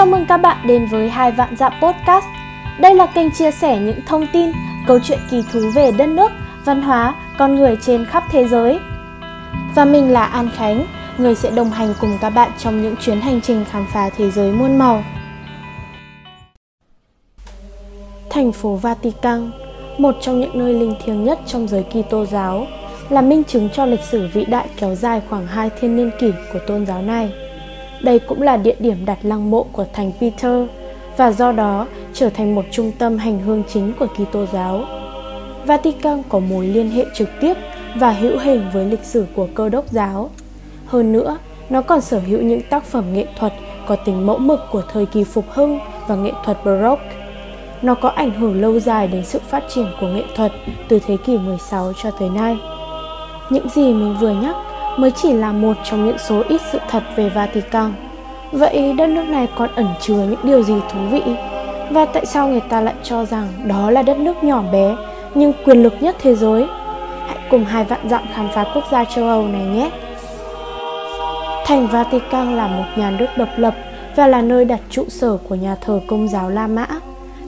Chào mừng các bạn đến với Hai Vạn Dạ Podcast. Đây là kênh chia sẻ những thông tin, câu chuyện kỳ thú về đất nước, văn hóa, con người trên khắp thế giới. Và mình là An Khánh, người sẽ đồng hành cùng các bạn trong những chuyến hành trình khám phá thế giới muôn màu. Thành phố Vatican, một trong những nơi linh thiêng nhất trong giới Kitô giáo, là minh chứng cho lịch sử vĩ đại kéo dài khoảng hai thiên niên kỷ của tôn giáo này. Đây cũng là địa điểm đặt lăng mộ của Thánh Peter và do đó trở thành một trung tâm hành hương chính của Kitô giáo. Vatican có mối liên hệ trực tiếp và hữu hình với lịch sử của cơ đốc giáo. Hơn nữa, nó còn sở hữu những tác phẩm nghệ thuật có tính mẫu mực của thời kỳ phục hưng và nghệ thuật Baroque. Nó có ảnh hưởng lâu dài đến sự phát triển của nghệ thuật từ thế kỷ 16 cho tới nay. Những gì mình vừa nhắc mới chỉ là một trong những số ít sự thật về Vatican. Vậy đất nước này còn ẩn chứa những điều gì thú vị? Và tại sao người ta lại cho rằng đó là đất nước nhỏ bé, nhưng quyền lực nhất thế giới? Hãy cùng hai vạn dặm khám phá quốc gia châu Âu này nhé! Thành Vatican là một nhà nước độc lập và là nơi đặt trụ sở của nhà thờ công giáo La Mã.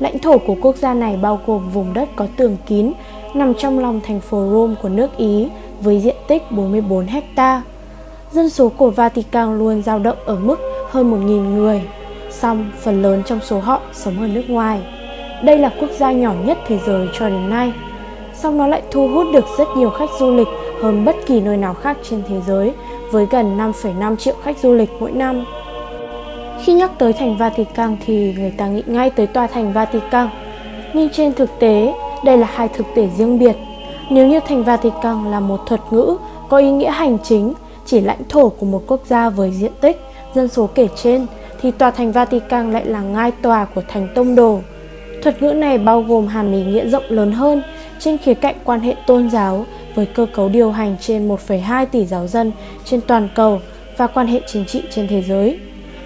Lãnh thổ của quốc gia này bao gồm vùng đất có tường kín nằm trong lòng thành phố Rome của nước Ý với diện tích 44 hecta. Dân số của Vatican luôn dao động ở mức hơn 1.000 người, song phần lớn trong số họ sống ở nước ngoài. Đây là quốc gia nhỏ nhất thế giới cho đến nay, song nó lại thu hút được rất nhiều khách du lịch hơn bất kỳ nơi nào khác trên thế giới với gần 5,5 triệu khách du lịch mỗi năm. Khi nhắc tới thành Vatican thì người ta nghĩ ngay tới tòa thành Vatican. Nhưng trên thực tế, đây là hai thực thể riêng biệt. Nếu như thành Vatican là một thuật ngữ có ý nghĩa hành chính, chỉ lãnh thổ của một quốc gia với diện tích, dân số kể trên, thì tòa thành Vatican lại là ngai tòa của thành tông đồ. Thuật ngữ này bao gồm hàm ý nghĩa rộng lớn hơn trên khía cạnh quan hệ tôn giáo với cơ cấu điều hành trên 1,2 tỷ giáo dân trên toàn cầu và quan hệ chính trị trên thế giới.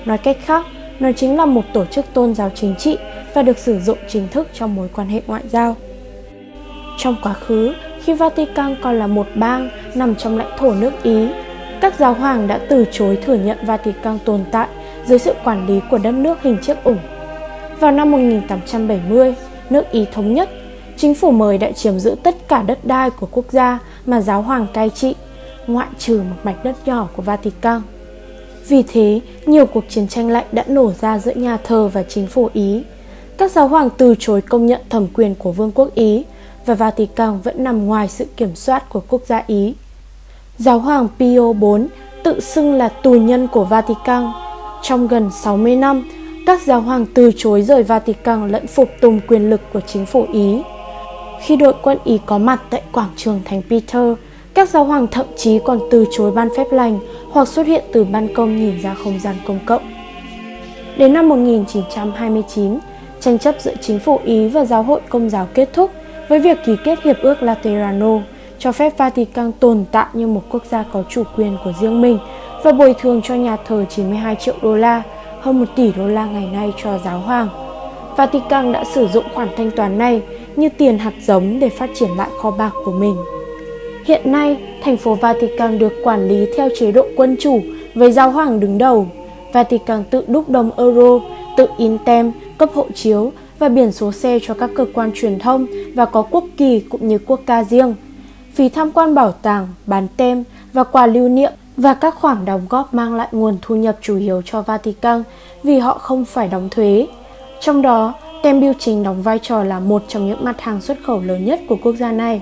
Nói cách khác, nó chính là một tổ chức tôn giáo chính trị và được sử dụng chính thức trong mối quan hệ ngoại giao. Trong quá khứ, khi Vatican còn là một bang nằm trong lãnh thổ nước Ý, các giáo hoàng đã từ chối thừa nhận Vatican tồn tại dưới sự quản lý của đất nước hình chiếc ủng. Vào năm 1870, nước Ý thống nhất, chính phủ mới đã chiếm giữ tất cả đất đai của quốc gia mà giáo hoàng cai trị, ngoại trừ một mảnh đất nhỏ của Vatican. Vì thế, nhiều cuộc chiến tranh lạnh đã nổ ra giữa nhà thờ và chính phủ Ý. Các giáo hoàng từ chối công nhận thẩm quyền của Vương quốc Ý và Vatican vẫn nằm ngoài sự kiểm soát của quốc gia Ý. Giáo hoàng Pio IV tự xưng là tù nhân của Vatican. Trong gần 60 năm, các giáo hoàng từ chối rời Vatican lẫn phục tùng quyền lực của chính phủ Ý. Khi đội quân Ý có mặt tại quảng trường Thánh Peter, các giáo hoàng thậm chí còn từ chối ban phép lành hoặc xuất hiện từ ban công nhìn ra không gian công cộng. Đến năm 1929, tranh chấp giữa chính phủ Ý và giáo hội công giáo kết thúc với việc ký kết hiệp ước Laterano cho phép Vatican tồn tại như một quốc gia có chủ quyền của riêng mình và bồi thường cho nhà thờ 92 triệu đô la, hơn 1 tỷ đô la ngày nay cho giáo hoàng. Vatican đã sử dụng khoản thanh toán này như tiền hạt giống để phát triển lại kho bạc của mình. Hiện nay, thành phố Vatican được quản lý theo chế độ quân chủ với giáo hoàng đứng đầu. Vatican tự đúc đồng euro, tự in tem, cấp hộ chiếu và biển số xe cho các cơ quan truyền thông và có quốc kỳ cũng như quốc ca riêng. Phí tham quan bảo tàng, bán tem và quà lưu niệm và các khoản đóng góp mang lại nguồn thu nhập chủ yếu cho Vatican vì họ không phải đóng thuế. Trong đó, tem biểu chính đóng vai trò là một trong những mặt hàng xuất khẩu lớn nhất của quốc gia này.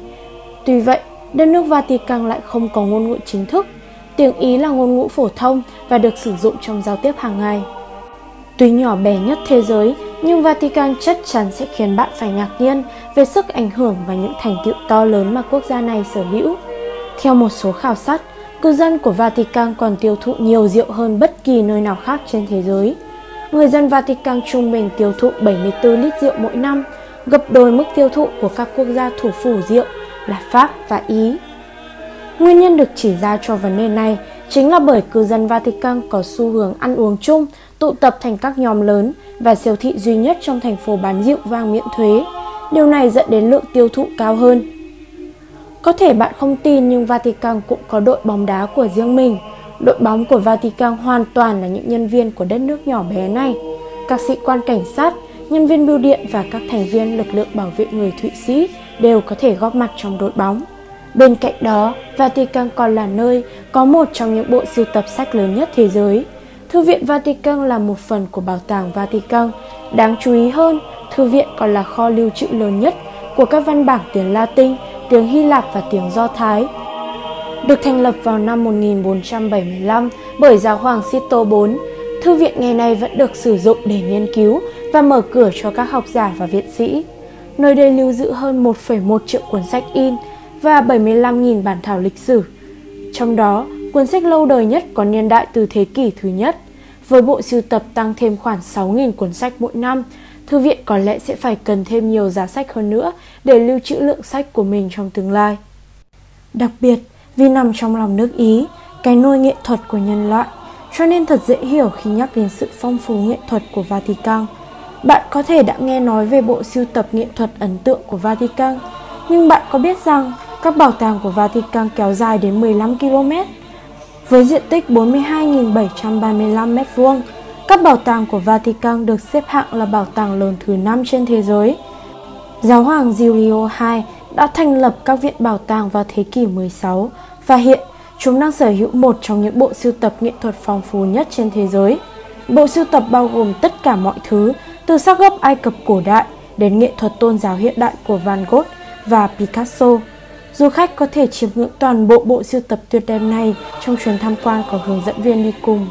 Tuy vậy, đất nước Vatican lại không có ngôn ngữ chính thức. Tiếng Ý là ngôn ngữ phổ thông và được sử dụng trong giao tiếp hàng ngày. Tuy nhỏ bé nhất thế giới, nhưng Vatican chắc chắn sẽ khiến bạn phải ngạc nhiên về sức ảnh hưởng và những thành tựu to lớn mà quốc gia này sở hữu. Theo một số khảo sát, cư dân của Vatican còn tiêu thụ nhiều rượu hơn bất kỳ nơi nào khác trên thế giới. Người dân Vatican trung bình tiêu thụ 74 lít rượu mỗi năm, gấp đôi mức tiêu thụ của các quốc gia thủ phủ rượu là Pháp và Ý. Nguyên nhân được chỉ ra cho vấn đề này chính là bởi cư dân Vatican có xu hướng ăn uống chung, tụ tập thành các nhóm lớn và siêu thị duy nhất trong thành phố bán rượu vang miễn thuế. Điều này dẫn đến lượng tiêu thụ cao hơn. Có thể bạn không tin nhưng Vatican cũng có đội bóng đá của riêng mình. Đội bóng của Vatican hoàn toàn là những nhân viên của đất nước nhỏ bé này. các sĩ quan cảnh sát, nhân viên bưu điện và các thành viên lực lượng bảo vệ người Thụy Sĩ đều có thể góp mặt trong đội bóng. Bên cạnh đó, Vatican còn là nơi có một trong những bộ sưu tập sách lớn nhất thế giới. Thư viện Vatican là một phần của Bảo tàng Vatican. Đáng chú ý hơn, thư viện còn là kho lưu trữ lớn nhất của các văn bản tiếng Latin, tiếng Hy Lạp và tiếng Do Thái. Được thành lập vào năm 1475 bởi giáo hoàng Sito IV, thư viện ngày nay vẫn được sử dụng để nghiên cứu và mở cửa cho các học giả và viện sĩ. Nơi đây lưu giữ hơn 1,1 triệu cuốn sách in và 75.000 bản thảo lịch sử. Trong đó, cuốn sách lâu đời nhất có niên đại từ thế kỷ thứ nhất. Với bộ sưu tập tăng thêm khoảng 6.000 cuốn sách mỗi năm, thư viện có lẽ sẽ phải cần thêm nhiều giá sách hơn nữa để lưu trữ lượng sách của mình trong tương lai. Đặc biệt, vì nằm trong lòng nước Ý, cái nôi nghệ thuật của nhân loại, cho nên thật dễ hiểu khi nhắc đến sự phong phú nghệ thuật của Vatican. Bạn có thể đã nghe nói về bộ sưu tập nghệ thuật ấn tượng của Vatican, nhưng bạn có biết rằng các bảo tàng của Vatican kéo dài đến 15 km? Với diện tích 42.735 m2, các bảo tàng của Vatican được xếp hạng là bảo tàng lớn thứ 5 trên thế giới. Giáo hoàng Giulio II đã thành lập các viện bảo tàng vào thế kỷ 16 và hiện chúng đang sở hữu một trong những bộ sưu tập nghệ thuật phong phú nhất trên thế giới. Bộ sưu tập bao gồm tất cả mọi thứ, từ sắc gốc Ai Cập cổ đại đến nghệ thuật tôn giáo hiện đại của Van Gogh và Picasso. Du khách có thể chiêm ngưỡng toàn bộ bộ sưu tập tuyệt đẹp này trong chuyến tham quan có hướng dẫn viên đi cùng.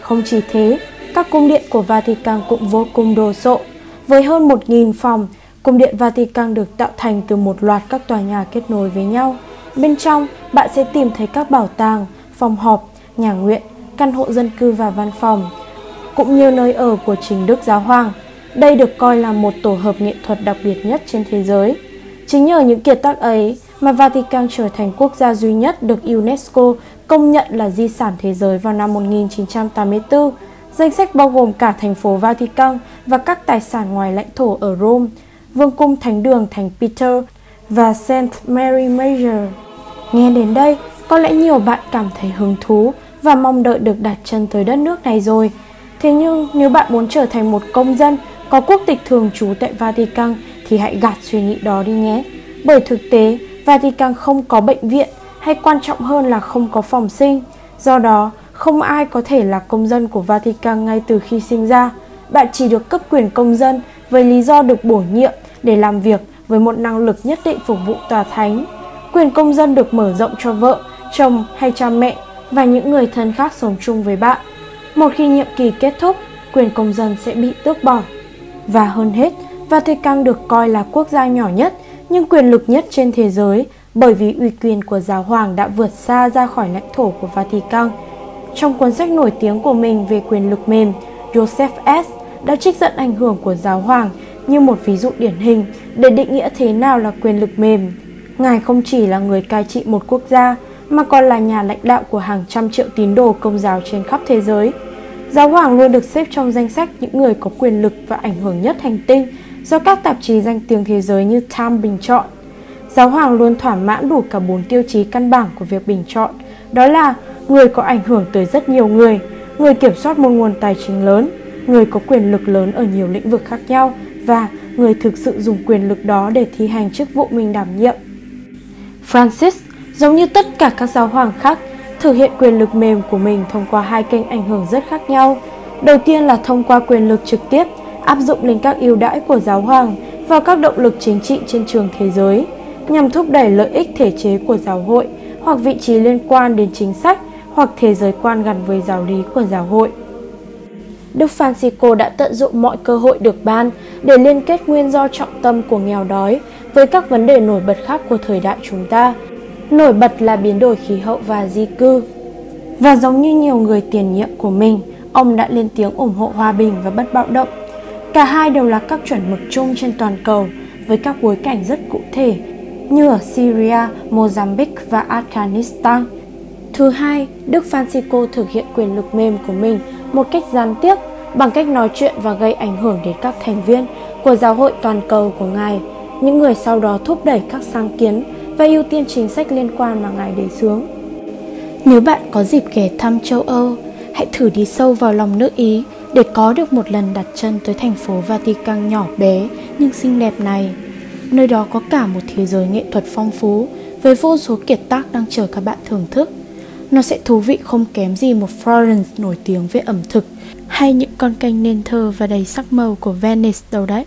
Không chỉ thế, các cung điện của Vatican cũng vô cùng đồ sộ. Với hơn 1.000 phòng, cung điện Vatican được tạo thành từ một loạt các tòa nhà kết nối với nhau. Bên trong, bạn sẽ tìm thấy các bảo tàng, phòng họp, nhà nguyện, căn hộ dân cư và văn phòng, cũng như nơi ở của chính Đức Giáo Hoàng. Đây được coi là một tổ hợp nghệ thuật đặc biệt nhất trên thế giới. Chính nhờ những kiệt tác ấy mà Vatican trở thành quốc gia duy nhất được UNESCO công nhận là di sản thế giới vào năm 1984. Danh sách bao gồm cả thành phố Vatican và các tài sản ngoài lãnh thổ ở Rome, vương cung thánh đường Thánh Peter và Saint Mary Major. Nghe đến đây, có lẽ nhiều bạn cảm thấy hứng thú và mong đợi được đặt chân tới đất nước này rồi. Thế nhưng nếu bạn muốn trở thành một công dân có quốc tịch thường trú tại Vatican thì hãy gạt suy nghĩ đó đi nhé. Bởi thực tế, Vatican không có bệnh viện hay quan trọng hơn là không có phòng sinh. Do đó, không ai có thể là công dân của Vatican ngay từ khi sinh ra. Bạn chỉ được cấp quyền công dân với lý do được bổ nhiệm để làm việc với một năng lực nhất định phục vụ tòa thánh. Quyền công dân được mở rộng cho vợ, chồng hay cha mẹ và những người thân khác sống chung với bạn. Một khi nhiệm kỳ kết thúc, quyền công dân sẽ bị tước bỏ. Và hơn hết, Vatican được coi là quốc gia nhỏ nhất nhưng quyền lực nhất trên thế giới bởi vì uy quyền của giáo hoàng đã vượt xa ra khỏi lãnh thổ của Vatican. Trong cuốn sách nổi tiếng của mình về quyền lực mềm, Joseph S. đã trích dẫn ảnh hưởng của giáo hoàng như một ví dụ điển hình để định nghĩa thế nào là quyền lực mềm. Ngài không chỉ là người cai trị một quốc gia mà còn là nhà lãnh đạo của hàng trăm triệu tín đồ công giáo trên khắp thế giới. Giáo hoàng luôn được xếp trong danh sách những người có quyền lực và ảnh hưởng nhất hành tinh do các tạp chí danh tiếng thế giới như Time bình chọn. Giáo hoàng luôn thỏa mãn đủ cả bốn tiêu chí căn bản của việc bình chọn, đó là người có ảnh hưởng tới rất nhiều người, người kiểm soát một nguồn tài chính lớn, người có quyền lực lớn ở nhiều lĩnh vực khác nhau và người thực sự dùng quyền lực đó để thi hành chức vụ mình đảm nhiệm. Francis, giống như tất cả các giáo hoàng khác, thực hiện quyền lực mềm của mình thông qua hai kênh ảnh hưởng rất khác nhau. Đầu tiên là thông qua quyền lực trực tiếp, áp dụng lên các ưu đãi của giáo hoàng và các động lực chính trị trên trường thế giới nhằm thúc đẩy lợi ích thể chế của giáo hội hoặc vị trí liên quan đến chính sách hoặc thế giới quan gắn với giáo lý của giáo hội. Đức Francisco đã tận dụng mọi cơ hội được ban để liên kết nguyên do trọng tâm của nghèo đói với các vấn đề nổi bật khác của thời đại chúng ta. Nổi bật là biến đổi khí hậu và di cư. Và giống như nhiều người tiền nhiệm của mình, ông đã lên tiếng ủng hộ hòa bình và bất bạo động. Cả hai đều là các chuẩn mực chung trên toàn cầu với các bối cảnh rất cụ thể như ở Syria, Mozambique và Afghanistan. Thứ hai, Đức Francisco thực hiện quyền lực mềm của mình một cách gián tiếp bằng cách nói chuyện và gây ảnh hưởng đến các thành viên của giáo hội toàn cầu của Ngài, những người sau đó thúc đẩy các sáng kiến và ưu tiên chính sách liên quan mà Ngài đề xướng. Nếu bạn có dịp ghé thăm châu Âu, hãy thử đi sâu vào lòng nước Ý để có được một lần đặt chân tới thành phố Vatican nhỏ bé nhưng xinh đẹp này. Nơi đó có cả một thế giới nghệ thuật phong phú với vô số kiệt tác đang chờ các bạn thưởng thức. Nó sẽ thú vị không kém gì một Florence nổi tiếng về ẩm thực hay những con kênh nên thơ và đầy sắc màu của Venice đâu đấy.